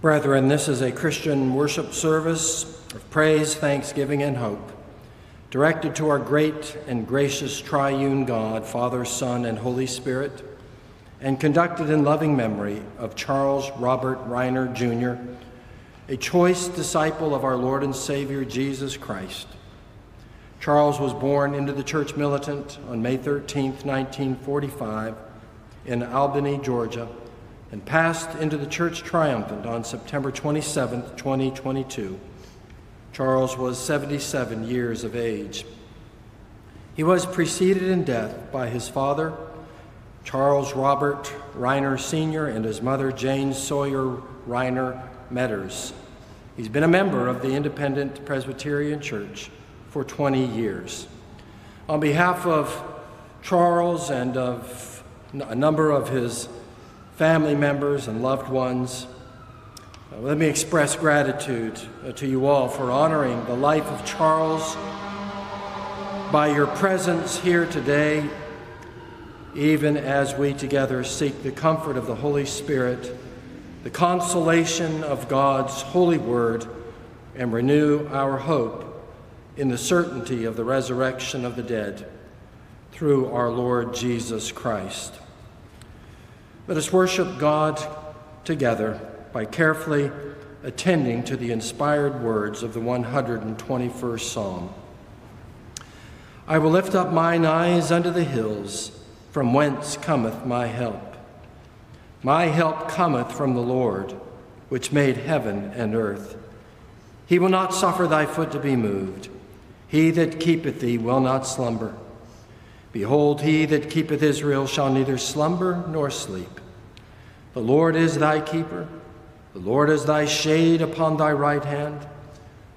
Brethren, this is a Christian worship service of praise, thanksgiving, and hope, directed to our great and gracious triune God, Father, Son, and Holy Spirit, and conducted in loving memory of Charles Robert Riner, Jr., a choice disciple of our Lord and Savior Jesus Christ. Charles was born into the church militant on May 13, 1945, in Albany, Georgia and passed into the church triumphant on September 27, 2022. Charles was 77 years of age. He was preceded in death by his father, Charles Robert Riner Sr., and his mother, Jane Sawyer Riner Metters. He's been a member of the Independent Presbyterian Church for 20 years. On behalf of Charles and of a number of his family members, and loved ones. Uh, let me express gratitude uh, to you all for honoring the life of Charles by your presence here today, even as we together seek the comfort of the Holy Spirit, the consolation of God's holy word, and renew our hope in the certainty of the resurrection of the dead through our Lord Jesus Christ. Let us worship God together by carefully attending to the inspired words of the 121st Psalm. I will lift up mine eyes unto the hills, from whence cometh my help. My help cometh from the Lord, which made heaven and earth. He will not suffer thy foot to be moved. He that keepeth thee will not slumber. Behold, he that keepeth Israel shall neither slumber nor sleep. The Lord is thy keeper. The Lord is thy shade upon thy right hand.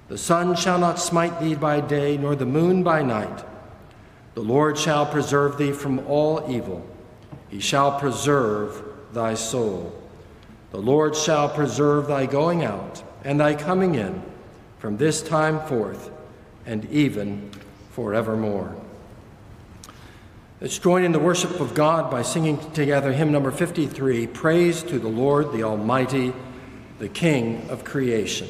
The sun shall not smite thee by day, nor the moon by night. The Lord shall preserve thee from all evil. He shall preserve thy soul. The Lord shall preserve thy going out and thy coming in from this time forth and even forevermore. Let's join in the worship of God by singing together hymn number 53 Praise to the Lord, the Almighty, the King of creation.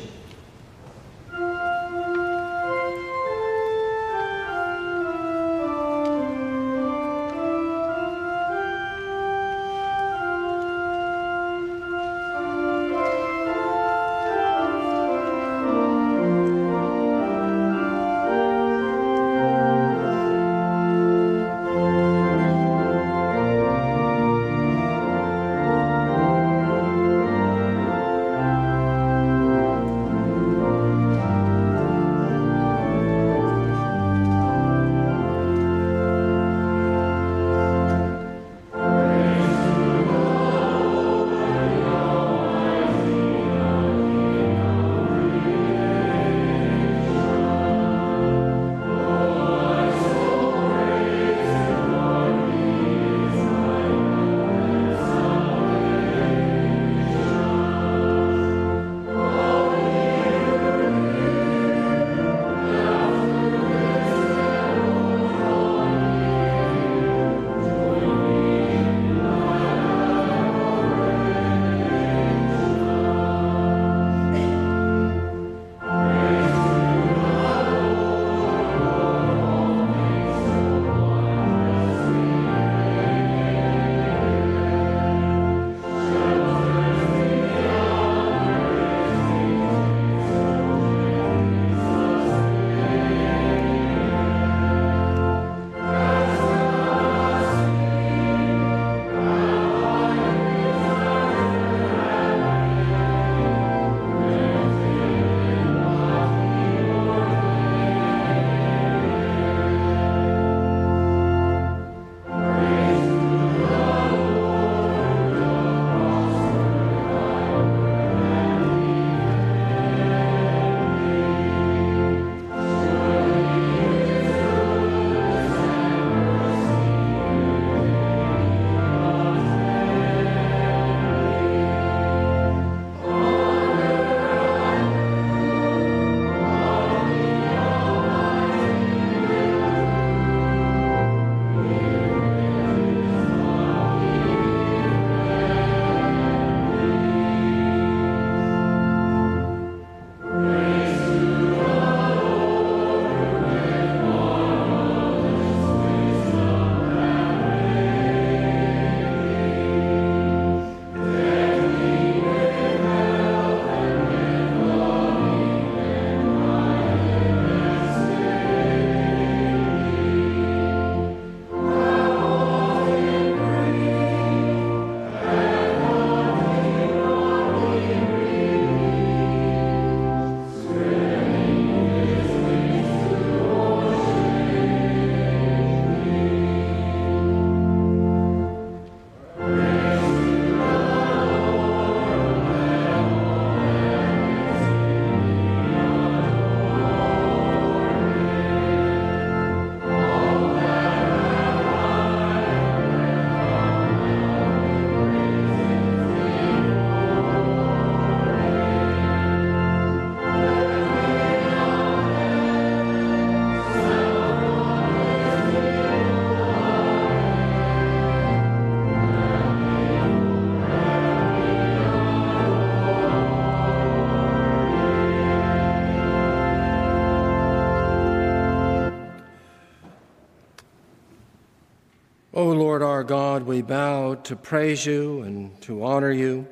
Our God, we bow to praise you and to honor you.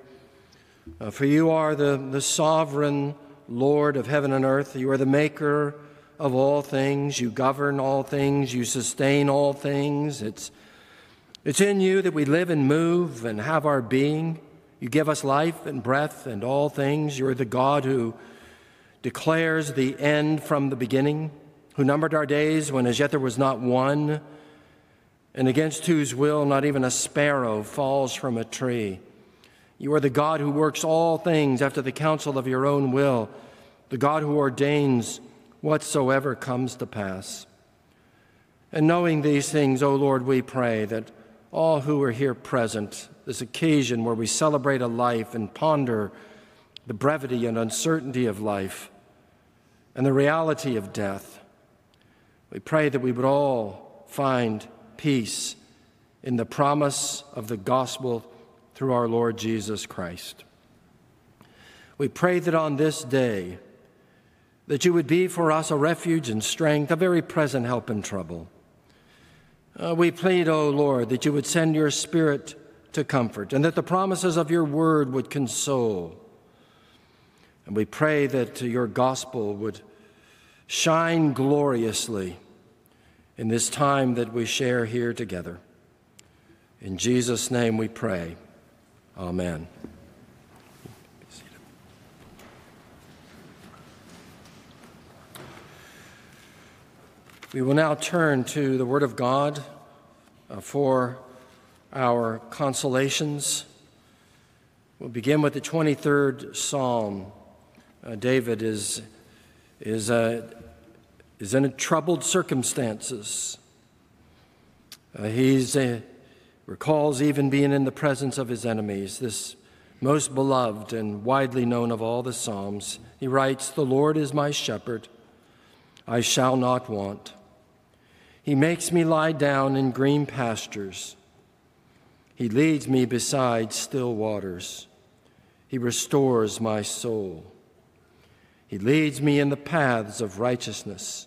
Uh, for you are the, the sovereign Lord of heaven and earth. You are the maker of all things. You govern all things. You sustain all things. It's, it's in you that we live and move and have our being. You give us life and breath and all things. You're the God who declares the end from the beginning, who numbered our days when as yet there was not one and against whose will not even a sparrow falls from a tree. You are the God who works all things after the counsel of your own will, the God who ordains whatsoever comes to pass. And knowing these things, O Lord, we pray that all who are here present, this occasion where we celebrate a life and ponder the brevity and uncertainty of life and the reality of death, we pray that we would all find peace in the promise of the gospel through our Lord Jesus Christ. We pray that on this day, that you would be for us a refuge and strength, a very present help in trouble. Uh, we plead, O oh Lord, that you would send your Spirit to comfort, and that the promises of your word would console. And we pray that your gospel would shine gloriously in this time that we share here together. In Jesus' name we pray. Amen. We will now turn to the Word of God uh, for our consolations. We'll begin with the 23rd Psalm. Uh, David is, is uh, is in troubled circumstances. Uh, he uh, recalls even being in the presence of his enemies, this most beloved and widely known of all the Psalms. He writes, The Lord is my shepherd, I shall not want. He makes me lie down in green pastures. He leads me beside still waters. He restores my soul. He leads me in the paths of righteousness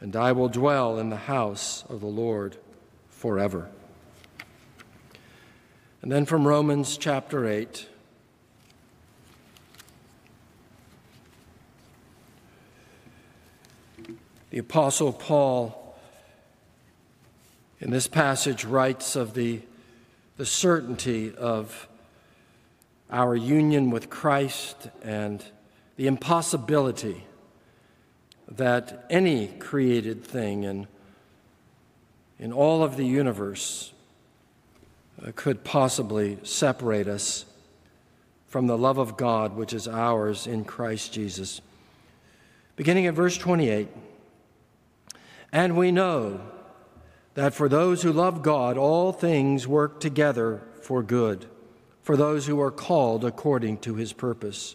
and I will dwell in the house of the Lord forever. And then from Romans chapter 8. The Apostle Paul, in this passage, writes of the, the certainty of our union with Christ and the impossibility that any created thing in, in all of the universe uh, could possibly separate us from the love of God which is ours in Christ Jesus. Beginning at verse 28 And we know that for those who love God, all things work together for good, for those who are called according to his purpose.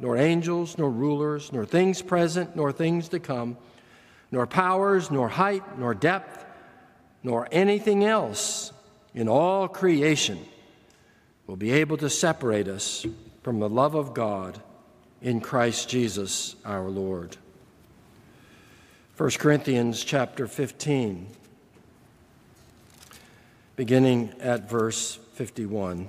nor angels, nor rulers, nor things present, nor things to come, nor powers, nor height, nor depth, nor anything else in all creation will be able to separate us from the love of God in Christ Jesus our Lord. 1 Corinthians chapter 15, beginning at verse 51.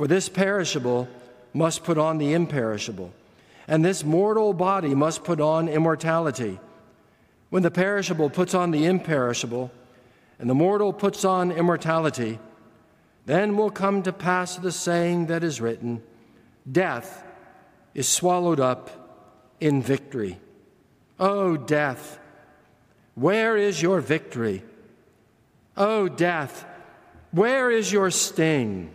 For this perishable must put on the imperishable, and this mortal body must put on immortality. When the perishable puts on the imperishable, and the mortal puts on immortality, then will come to pass the saying that is written Death is swallowed up in victory. O oh, death, where is your victory? O oh, death, where is your sting?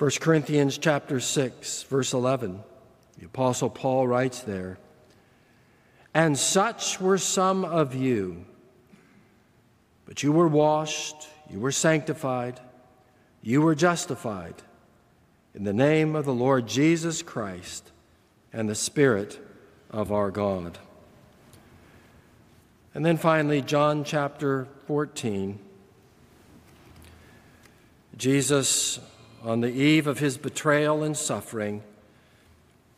1 Corinthians chapter 6 verse 11 the apostle Paul writes there and such were some of you but you were washed you were sanctified, you were justified in the name of the Lord Jesus Christ and the Spirit of our God. And then finally, John chapter 14. Jesus, on the eve of his betrayal and suffering,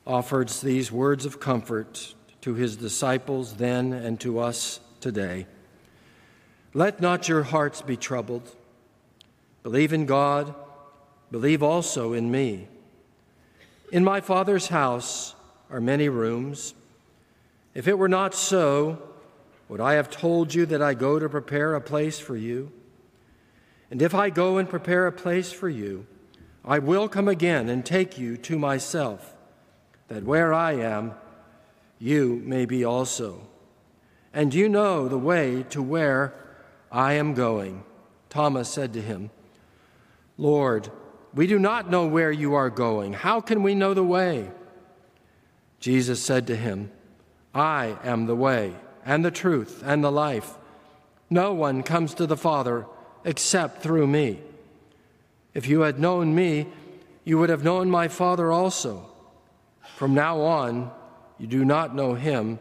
offers these words of comfort to his disciples then and to us today. Let not your hearts be troubled. Believe in God, believe also in me. In my Father's house are many rooms. If it were not so, would I have told you that I go to prepare a place for you? And if I go and prepare a place for you, I will come again and take you to myself, that where I am, you may be also. And you know the way to where I am going. Thomas said to him, Lord, we do not know where you are going. How can we know the way? Jesus said to him, I am the way and the truth and the life. No one comes to the Father except through me. If you had known me, you would have known my Father also. From now on, you do not know him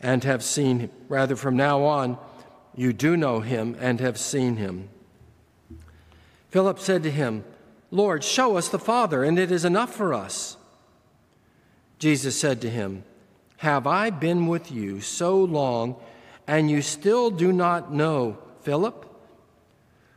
and have seen him. Rather, from now on, you do know him and have seen him. Philip said to him, Lord, show us the Father, and it is enough for us. Jesus said to him, Have I been with you so long, and you still do not know Philip?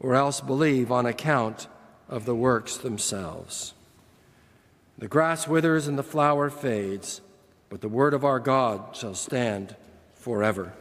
or else believe on account of the works themselves. The grass withers and the flower fades but the word of our God shall stand forever.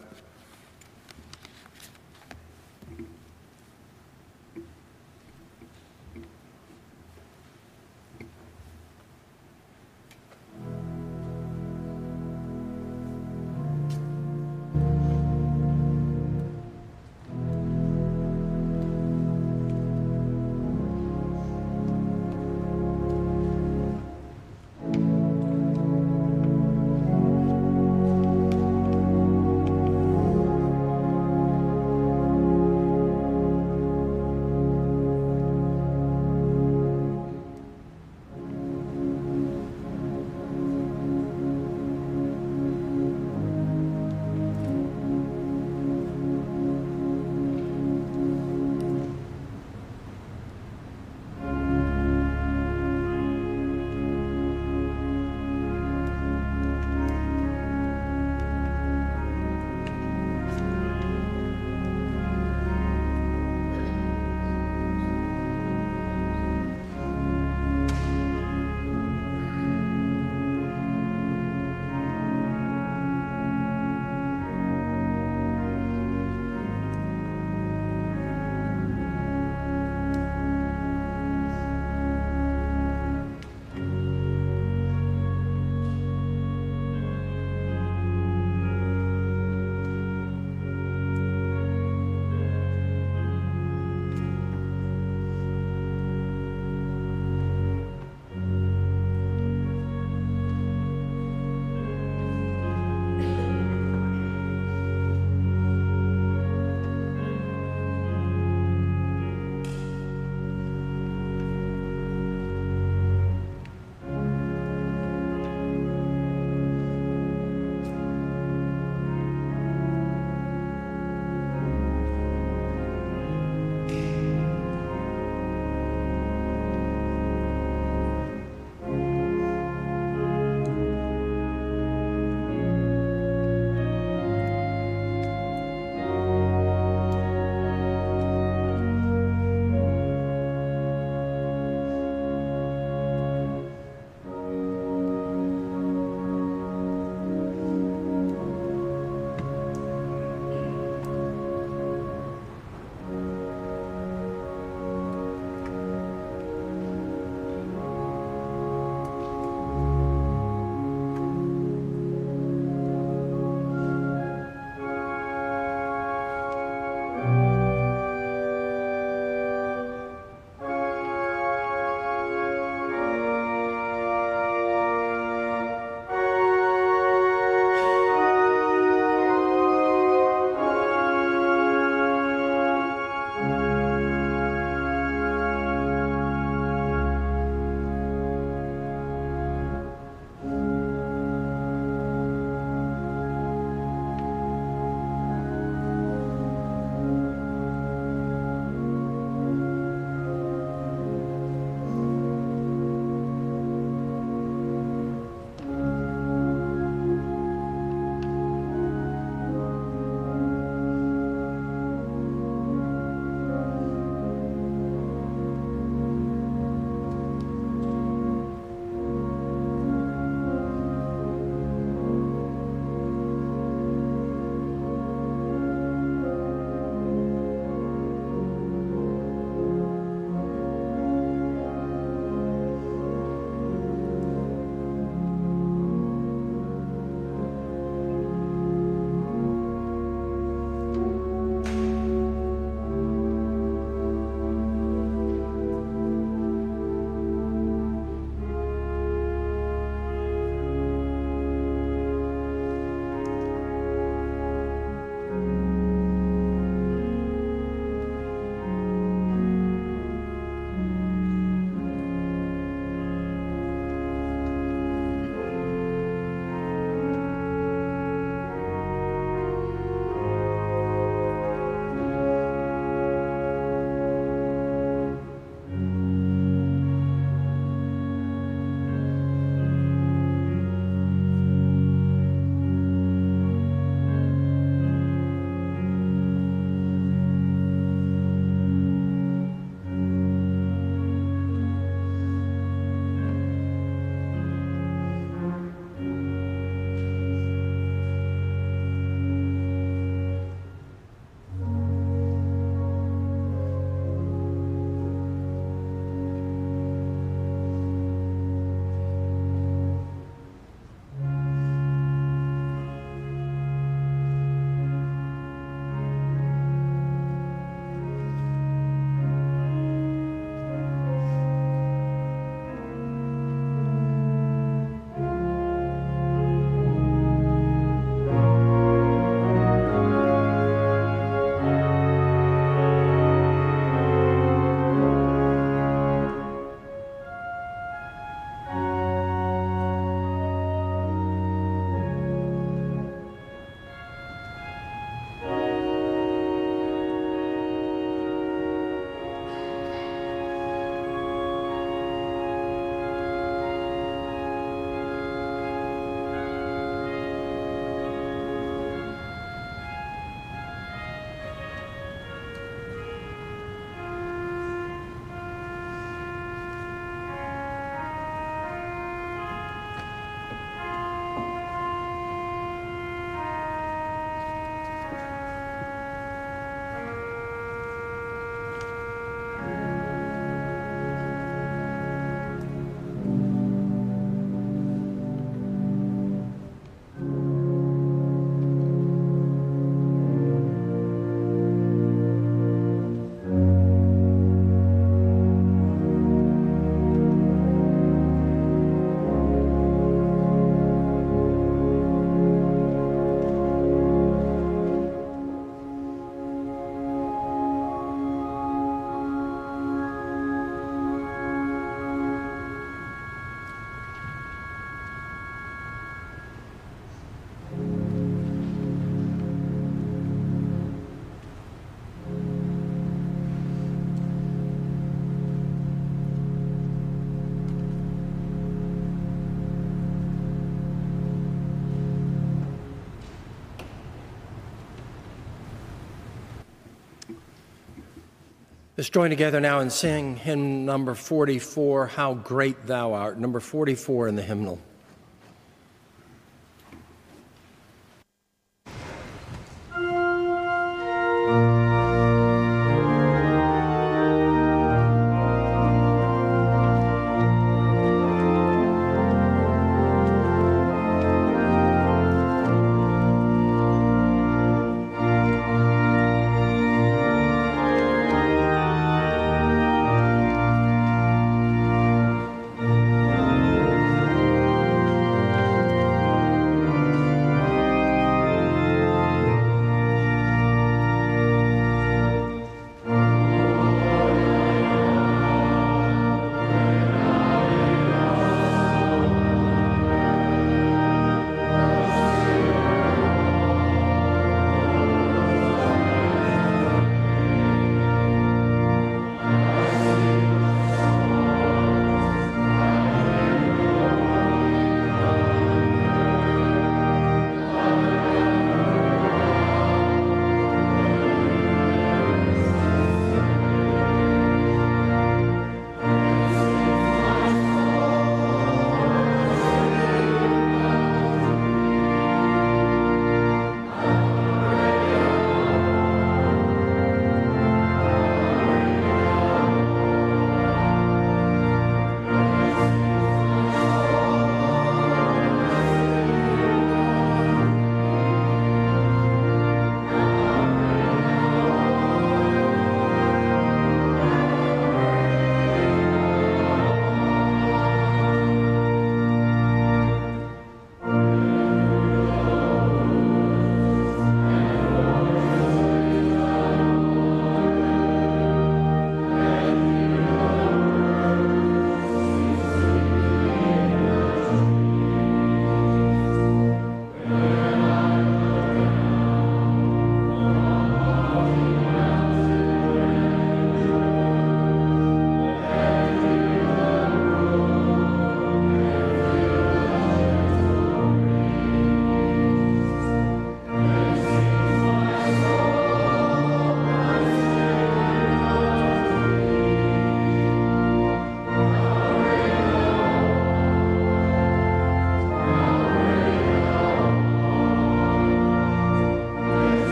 Let's join together now and sing hymn number 44, How Great Thou Art, number 44 in the hymnal.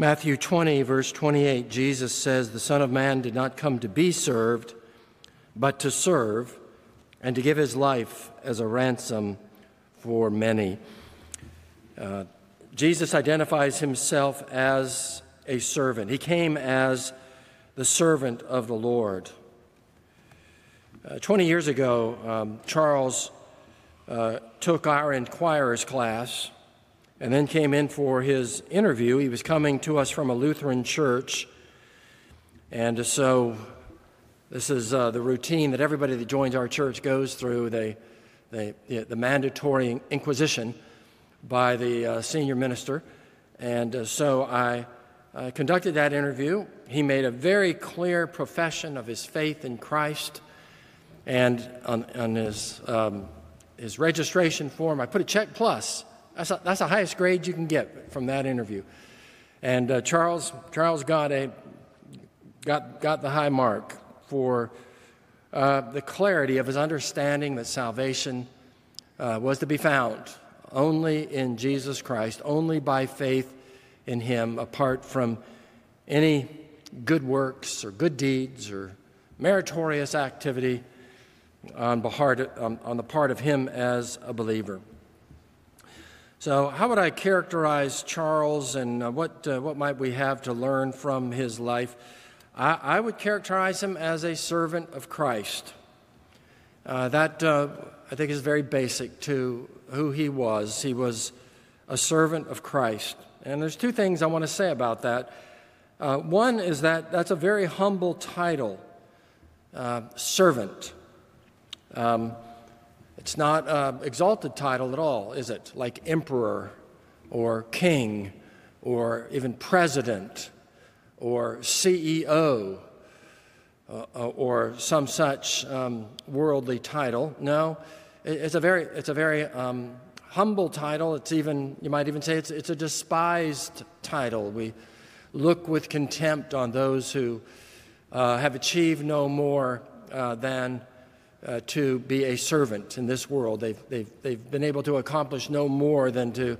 Matthew 20, verse 28, Jesus says, The Son of Man did not come to be served, but to serve, and to give his life as a ransom for many. Uh, Jesus identifies himself as a servant. He came as the servant of the Lord. Uh, 20 years ago, um, Charles uh, took our inquirer's class and then came in for his interview. He was coming to us from a Lutheran church. And so, this is uh, the routine that everybody that joins our church goes through they, they, the mandatory inquisition by the uh, senior minister. And uh, so I conducted that interview. He made a very clear profession of his faith in Christ. And on, on his, um, his registration form, I put a check plus that's, a, that's the highest grade you can get from that interview. And uh, Charles, Charles got, a, got, got the high mark for uh, the clarity of his understanding that salvation uh, was to be found only in Jesus Christ, only by faith in Him, apart from any good works or good deeds or meritorious activity on, on the part of Him as a believer. So, how would I characterize Charles and uh, what, uh, what might we have to learn from his life? I, I would characterize him as a servant of Christ. Uh, that, uh, I think, is very basic to who he was. He was a servant of Christ. And there's two things I want to say about that. Uh, one is that that's a very humble title, uh, servant. Um, it's not an exalted title at all, is it? Like emperor or king or even president or CEO uh, uh, or some such um, worldly title. No, it's a very, it's a very um, humble title. It's even, you might even say it's, it's a despised title. We look with contempt on those who uh, have achieved no more uh, than uh, to be a servant in this world. They've, they've, they've been able to accomplish no more than to,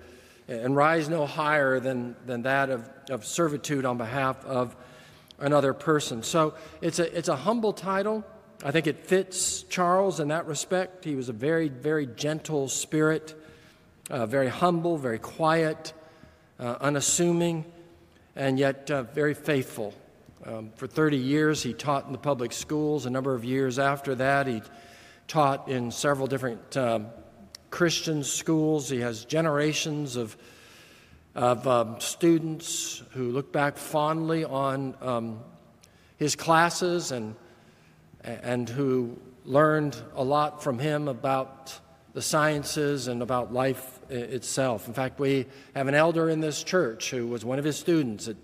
and rise no higher than, than that of, of servitude on behalf of another person. So it's a, it's a humble title. I think it fits Charles in that respect. He was a very, very gentle spirit, uh, very humble, very quiet, uh, unassuming, and yet uh, very faithful um, for 30 years, he taught in the public schools. A number of years after that, he taught in several different um, Christian schools. He has generations of, of um, students who look back fondly on um, his classes and, and who learned a lot from him about the sciences and about life itself. In fact, we have an elder in this church who was one of his students at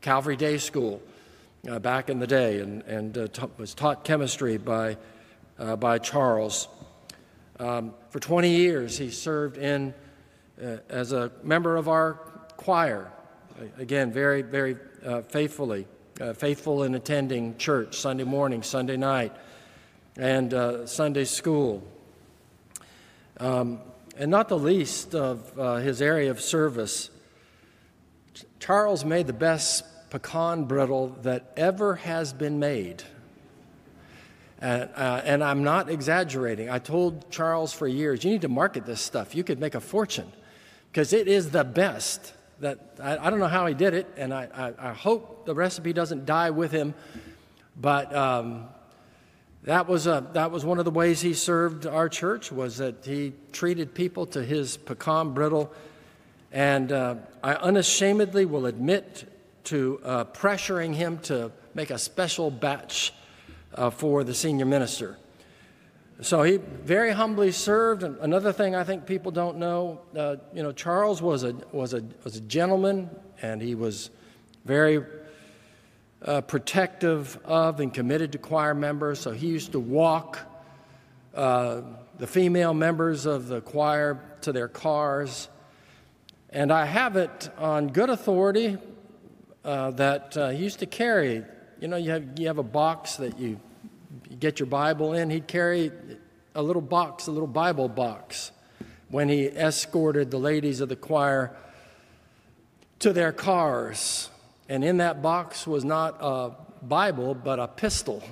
Calvary Day School uh, back in the day and, and uh, t- was taught chemistry by, uh, by Charles. Um, for 20 years, he served in uh, as a member of our choir. Again, very, very uh, faithfully, uh, faithful in attending church Sunday morning, Sunday night, and Sunday school. Um, and not the least of his area of service, Charles made the best pecan brittle that ever has been made. And, uh, and, I'm not exaggerating. I told Charles for years, you need to market this stuff. You could make a fortune because it is the best. That I, I, don't know how he did it, and I, I, I, hope the recipe doesn't die with him. But um, that was a, that was one of the ways he served our church was that he treated people to his pecan brittle, and uh, I unashamedly will admit to uh, pressuring him to make a special batch uh, for the senior minister. So he very humbly served. Another thing I think people don't know, uh, you know, Charles was a, was, a, was a gentleman and he was very uh, protective of and committed to choir members. So he used to walk uh, the female members of the choir to their cars. And I have it on good authority uh, that uh, he used to carry. You know, you have, you have a box that you, you get your Bible in. He'd carry a little box, a little Bible box, when he escorted the ladies of the choir to their cars. and in that box was not a Bible, but a pistol.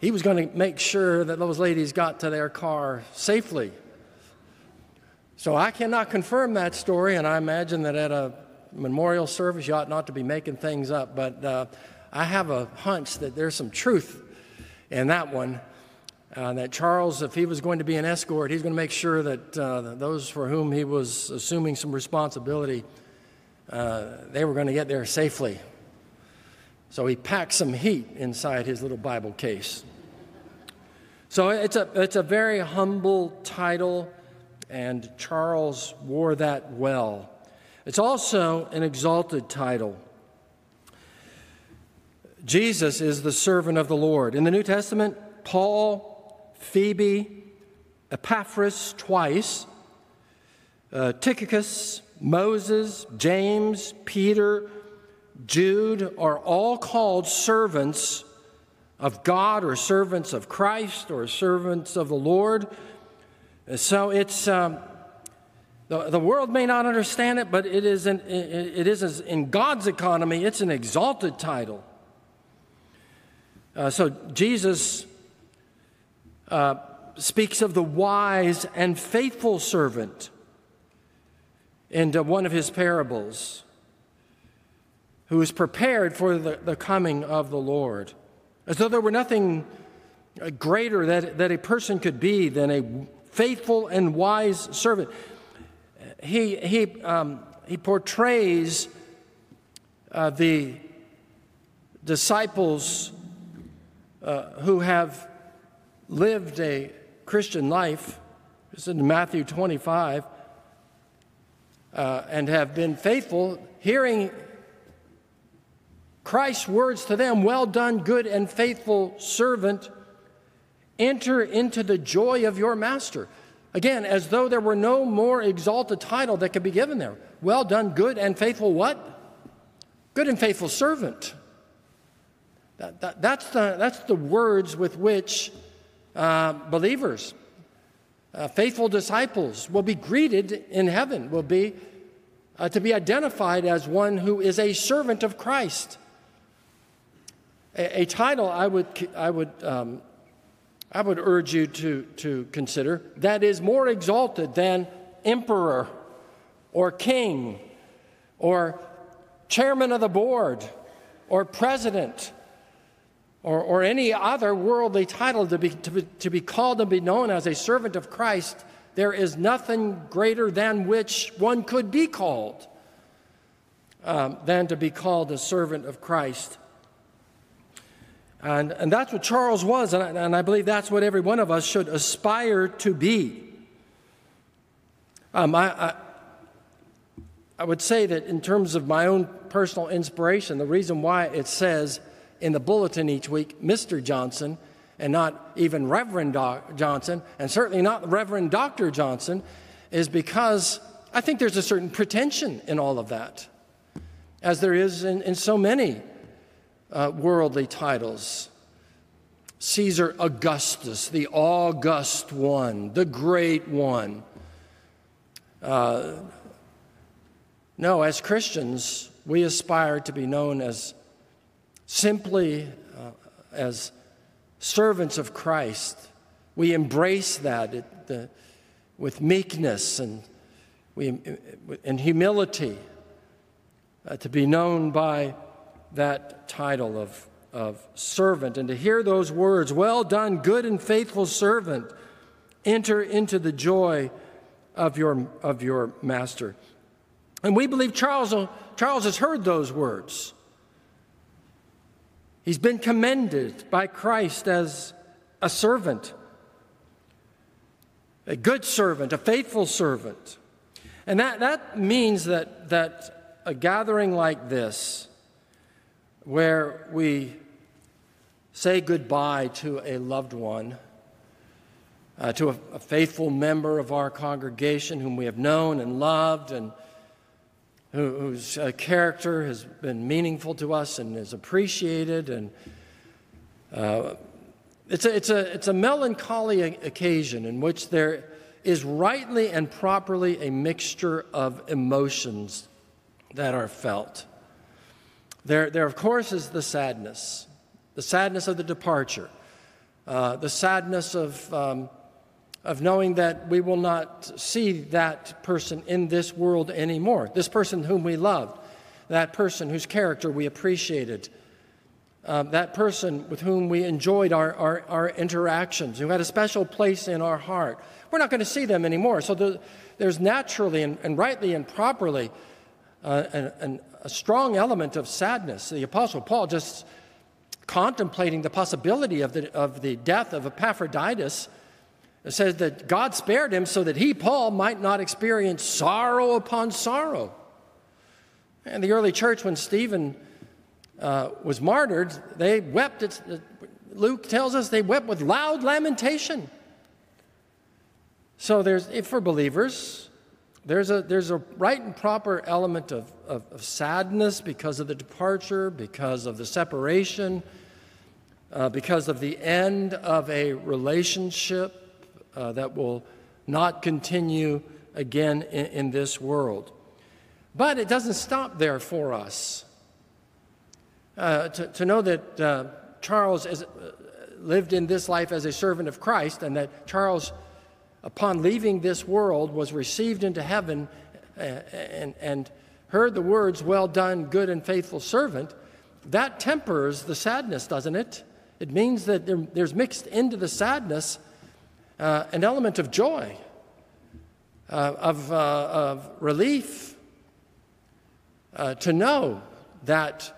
he was going to make sure that those ladies got to their car safely. So I cannot confirm that story, and I imagine that at a memorial service you ought not to be making things up, but uh, I have a hunch that there's some truth in that one. Uh, that Charles, if he was going to be an escort, he's going to make sure that uh, those for whom he was assuming some responsibility, uh, they were going to get there safely. So he packed some heat inside his little Bible case. So it's a, it's a very humble title, and Charles wore that well. It's also an exalted title. Jesus is the servant of the Lord. In the New Testament, Paul Phoebe, Epaphras twice, uh, Tychicus, Moses, James, Peter, Jude are all called servants of God or servants of Christ or servants of the Lord. So it's. Um, the, the world may not understand it, but it is, an, it is in God's economy, it's an exalted title. Uh, so Jesus uh, speaks of the wise and faithful servant in uh, one of his parables who is prepared for the, the coming of the Lord. As though there were nothing greater that, that a person could be than a faithful and wise servant. He, he, um, he portrays uh, the disciples uh, who have lived a Christian life, this is in Matthew 25, uh, and have been faithful, hearing Christ's words to them Well done, good and faithful servant, enter into the joy of your master. Again, as though there were no more exalted title that could be given there. Well done, good and faithful what? Good and faithful servant. That, that, that's, the, that's the words with which uh, believers, uh, faithful disciples, will be greeted in heaven, will be uh, to be identified as one who is a servant of Christ. A, a title I would, I would, um, I would urge you to, to consider that is more exalted than emperor or king or chairman of the board or president or, or any other worldly title to be, to, be, to be called and be known as a servant of Christ, there is nothing greater than which one could be called um, than to be called a servant of Christ. And, and that's what Charles was, and I, and I believe that's what every one of us should aspire to be. Um, I, I, I would say that in terms of my own personal inspiration, the reason why it says in the bulletin each week, Mr. Johnson, and not even Reverend Johnson, and certainly not Reverend Dr. Johnson, is because I think there's a certain pretension in all of that, as there is in, in so many uh, worldly titles. Caesar Augustus, the august one, the great one. Uh, no, as Christians, we aspire to be known as simply uh, as servants of Christ. We embrace that it, the, with meekness and, we, and humility uh, to be known by that title of, of servant and to hear those words, Well done, good and faithful servant, enter into the joy of your, of your master. And we believe Charles, uh, Charles has heard those words. He's been commended by Christ as a servant, a good servant, a faithful servant. And that, that means that, that a gathering like this, where we say goodbye to a loved one, uh, to a, a faithful member of our congregation whom we have known and loved and who, whose uh, character has been meaningful to us and is appreciated. And uh, it's, a, it's, a, it's a melancholy occasion in which there is rightly and properly a mixture of emotions that are felt. There, there of course, is the sadness the sadness of the departure, uh, the sadness of, um, of knowing that we will not see that person in this world anymore, this person whom we loved, that person whose character we appreciated. Um, that person with whom we enjoyed our, our, our, interactions, who had a special place in our heart. We're not going to see them anymore. So the, there's naturally and, and rightly and properly uh, an, an, a strong element of sadness. The Apostle Paul, just contemplating the possibility of the, of the death of Epaphroditus, says that God spared him so that he, Paul, might not experience sorrow upon sorrow. And the early church, when Stephen uh, was martyred, they wept. It's, Luke tells us they wept with loud lamentation. So there's, for believers, there's a, there's a right and proper element of, of, of sadness because of the departure, because of the separation, uh, because of the end of a relationship uh, that will not continue again in, in, this world. But it doesn't stop there for us. Uh, to, to, know that uh, Charles is, uh, lived in this life as a servant of Christ and that Charles upon leaving this world, was received into heaven and, and heard the words, Well done, good and faithful servant, that tempers the sadness, doesn't it? It means that there, there's mixed into the sadness uh, an element of joy, uh, of, uh, of relief, uh, to know that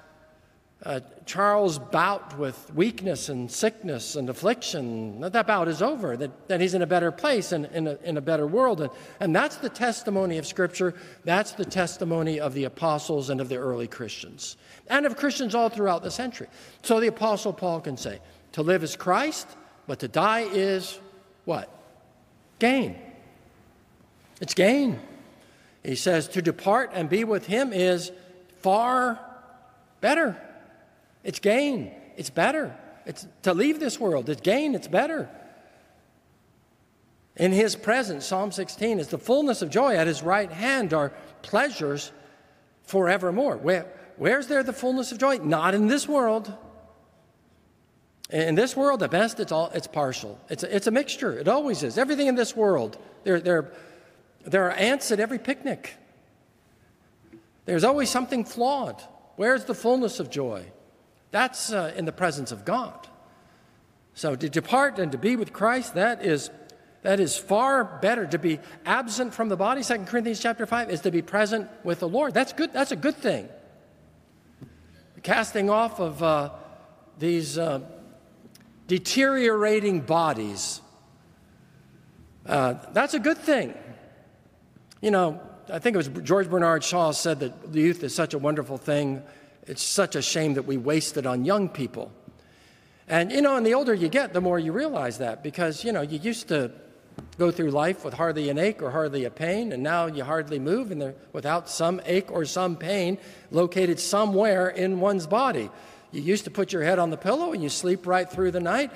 uh, Charles' bout with weakness and sickness and affliction, that, that bout is over, that, that he's in a better place and in a, in a better world. And, and that's the testimony of Scripture. That's the testimony of the apostles and of the early Christians, and of Christians all throughout the century. So the apostle Paul can say, to live is Christ, but to die is what? Gain. It's gain. He says, to depart and be with him is far better. It's gain. It's better. It's to leave this world. It's gain. It's better. In his presence, Psalm 16 is the fullness of joy. At his right hand are pleasures forevermore. Where, where's there the fullness of joy? Not in this world. In this world, at best, it's, all, it's partial. It's a, it's a mixture. It always is. Everything in this world, there, there, there are ants at every picnic. There's always something flawed. Where's the fullness of joy? That's uh, in the presence of God. So to depart and to be with Christ, that is, that is far better. To be absent from the body, 2 Corinthians chapter 5, is to be present with the Lord. That's good. That's a good thing. Casting off of uh, these uh, deteriorating bodies. Uh, that's a good thing. You know, I think it was George Bernard Shaw said that youth is such a wonderful thing it's such a shame that we waste it on young people. And, you know, and the older you get, the more you realize that because, you know, you used to go through life with hardly an ache or hardly a pain, and now you hardly move and without some ache or some pain located somewhere in one's body. You used to put your head on the pillow and you sleep right through the night,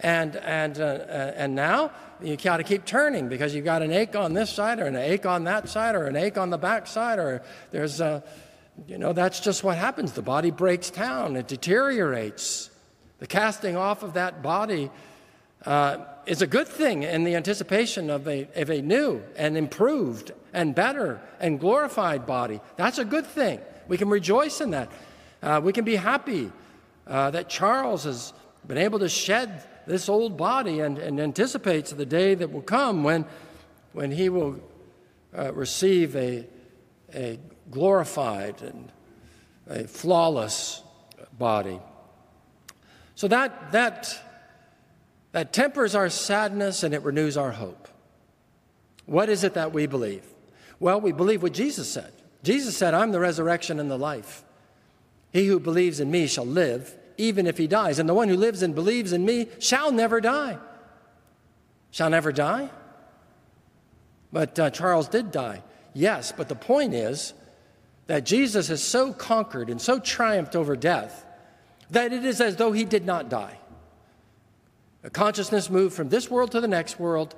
and, and, uh, uh, and now you got to keep turning because you've got an ache on this side or an ache on that side or an ache on the back side or there's a you know, that's just what happens. The body breaks down, it deteriorates. The casting off of that body uh, is a good thing in the anticipation of a, of a new and improved and better and glorified body. That's a good thing. We can rejoice in that. Uh, we can be happy uh, that Charles has been able to shed this old body and, and anticipates the day that will come when, when he will uh, receive a, a glorified and a flawless body. So that, that, that tempers our sadness and it renews our hope. What is it that we believe? Well, we believe what Jesus said. Jesus said, I'm the resurrection and the life. He who believes in me shall live, even if he dies. And the one who lives and believes in me shall never die. Shall never die? But uh, Charles did die. Yes, but the point is, that Jesus has so conquered and so triumphed over death that it is as though he did not die. A consciousness moved from this world to the next world,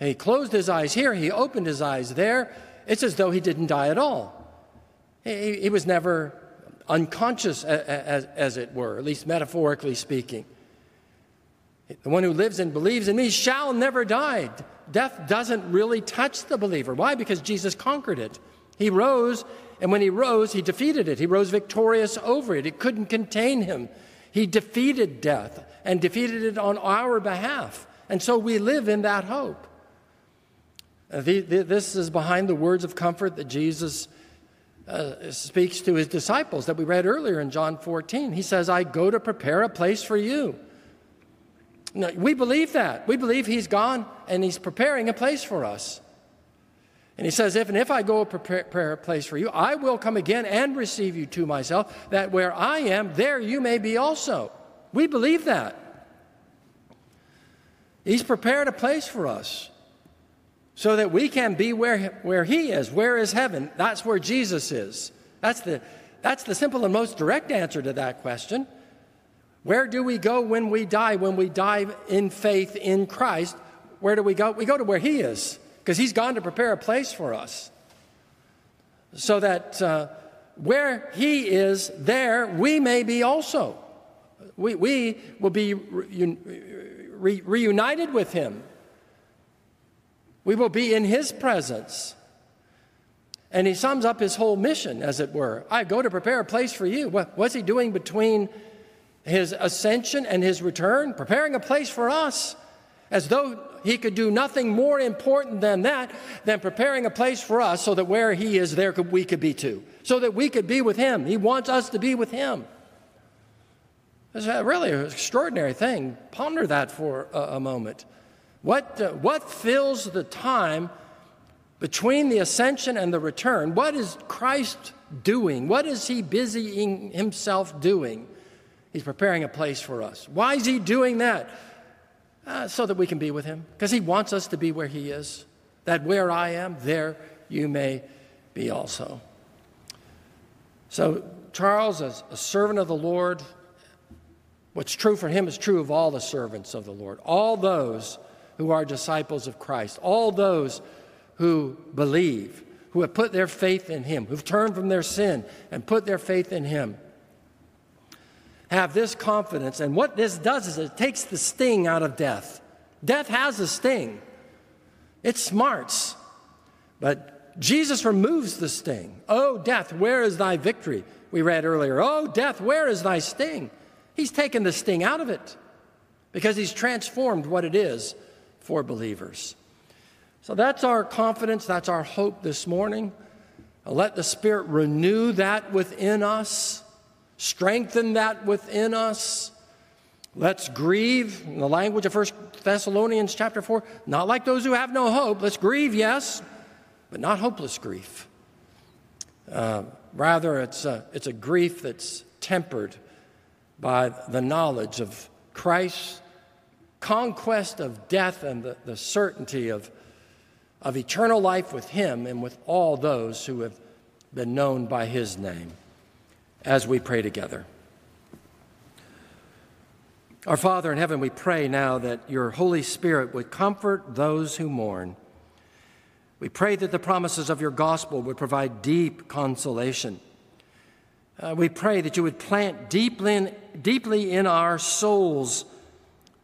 and he closed his eyes here, he opened his eyes there. It's as though he didn't die at all. He, he was never unconscious, as, as it were, at least metaphorically speaking. The one who lives and believes in me shall never die. Death doesn't really touch the believer. Why? Because Jesus conquered it. He rose, and when he rose, he defeated it. He rose victorious over it. It couldn't contain him. He defeated death and defeated it on our behalf. And so we live in that hope. Uh, this is behind the words of comfort that Jesus uh, speaks to his disciples that we read earlier in John 14. He says, I go to prepare a place for you. Now, we believe that. We believe he's gone and he's preparing a place for us. And he says, If and if I go prepare a place for you, I will come again and receive you to myself, that where I am, there you may be also. We believe that. He's prepared a place for us so that we can be where, where He is. Where is heaven? That's where Jesus is. That's the, that's the simple and most direct answer to that question. Where do we go when we die? When we die in faith in Christ, where do we go? We go to where He is because He's gone to prepare a place for us. So that uh, where He is, there we may be also. We, we will be re- re- reunited with Him. We will be in His presence. And He sums up His whole mission, as it were. I go to prepare a place for you. What, what's He doing between His ascension and His return? Preparing a place for us, as though He could do nothing more important than that, than preparing a place for us so that where He is, there we could be too. So that we could be with Him. He wants us to be with Him. It's a really extraordinary thing. Ponder that for a, a moment. What, uh, what fills the time between the ascension and the return? What is Christ doing? What is he busying himself doing? He's preparing a place for us. Why is he doing that? Uh, so that we can be with him. Because he wants us to be where he is. That where I am, there you may be also. So, Charles, as a servant of the Lord, What's true for him is true of all the servants of the Lord, all those who are disciples of Christ, all those who believe, who have put their faith in him, who've turned from their sin and put their faith in him. Have this confidence. And what this does is it takes the sting out of death. Death has a sting, it smarts. But Jesus removes the sting. Oh, death, where is thy victory? We read earlier. Oh, death, where is thy sting? He's taken the sting out of it because he's transformed what it is for believers. So that's our confidence, that's our hope this morning. Let the Spirit renew that within us, strengthen that within us. Let's grieve, in the language of 1 Thessalonians chapter 4, not like those who have no hope. Let's grieve, yes, but not hopeless grief. Uh, rather, it's a, it's a grief that's tempered by the knowledge of Christ's conquest of death and the, the certainty of, of eternal life with Him and with all those who have been known by His name as we pray together. Our Father in heaven, we pray now that your Holy Spirit would comfort those who mourn. We pray that the promises of your gospel would provide deep consolation uh, we pray that you would plant deeply in, deeply in our souls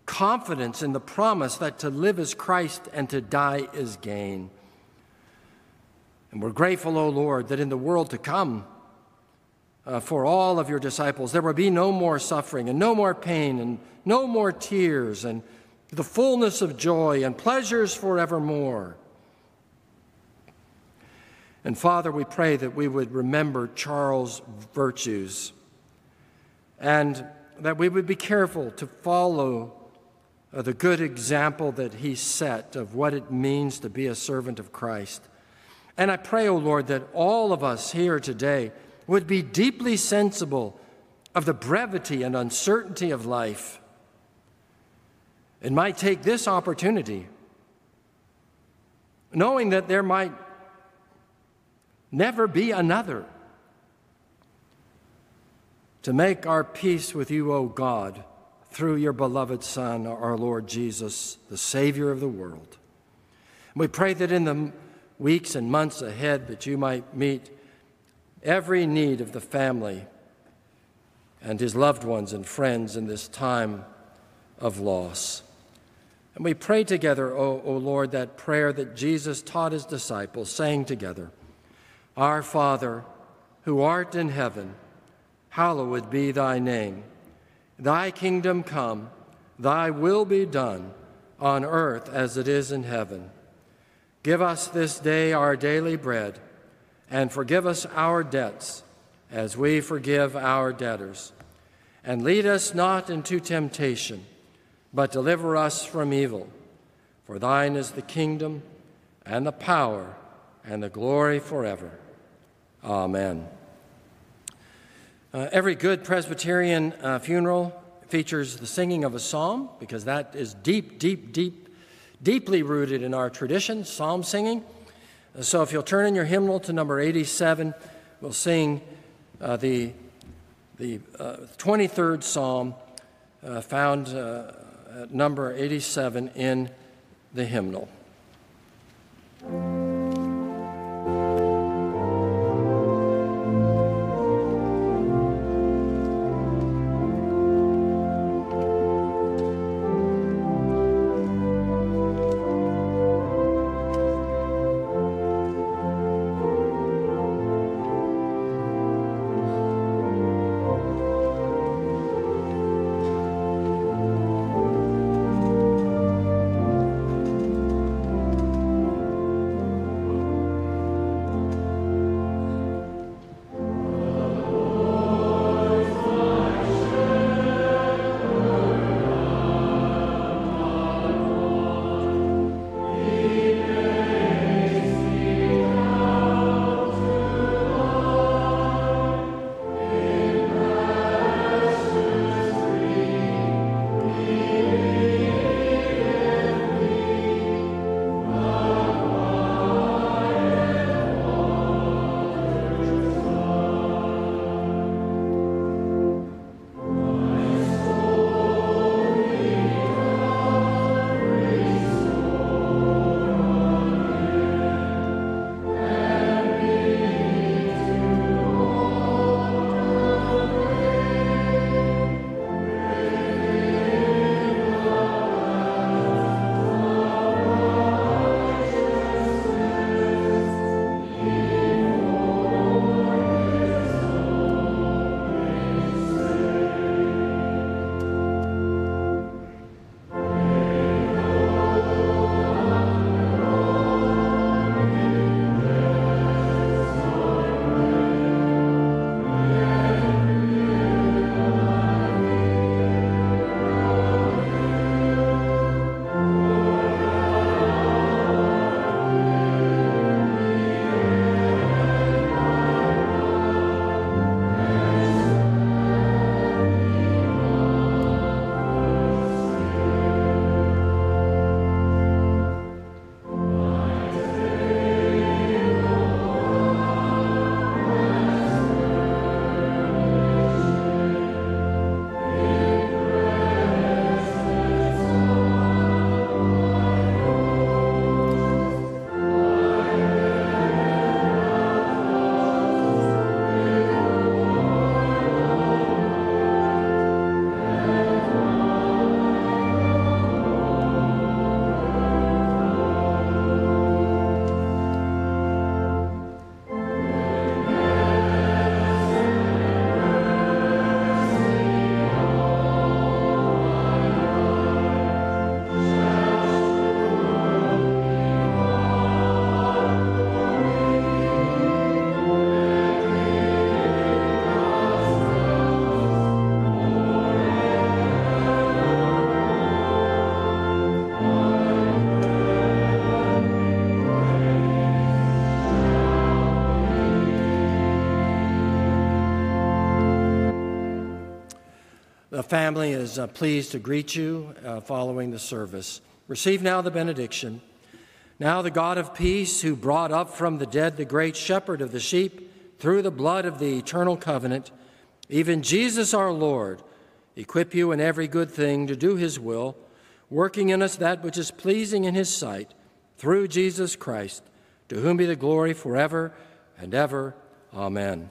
confidence in the promise that to live is Christ and to die is gain. And we're grateful, O oh Lord, that in the world to come, uh, for all of your disciples, there will be no more suffering and no more pain and no more tears and the fullness of joy and pleasures forevermore. And Father, we pray that we would remember Charles' virtues and that we would be careful to follow uh, the good example that he set of what it means to be a servant of Christ. And I pray, O oh Lord, that all of us here today would be deeply sensible of the brevity and uncertainty of life and might take this opportunity, knowing that there might never be another. To make our peace with you, O God, through your beloved Son, our Lord Jesus, the Savior of the world. We pray that in the weeks and months ahead that you might meet every need of the family and his loved ones and friends in this time of loss. And we pray together, O, o, Lord, that prayer that Jesus taught his disciples, saying together, Our Father, who art in heaven, hallowed be thy name. Thy kingdom come, thy will be done, on earth as it is in heaven. Give us this day our daily bread, and forgive us our debts as we forgive our debtors. And lead us not into temptation but deliver us from evil. For thine is the kingdom and the power and the glory forever. Amen. Uh, every good Presbyterian uh, funeral features the singing of a psalm because that is deep, deep, deep, deeply rooted in our tradition, psalm singing. Uh, so if you'll turn in your hymnal to number 87, we'll sing uh, the, the 23rd uh, psalm uh, found at number 87 in the hymnal. family is uh, pleased to greet you uh, following the service. Receive now the benediction. Now, the God of peace, who brought up from the dead the great shepherd of the sheep through the blood of the eternal covenant, even Jesus our Lord, equip you in every good thing to do his will, working in us that which is pleasing in his sight, through Jesus Christ, to whom be the glory forever and ever. Amen.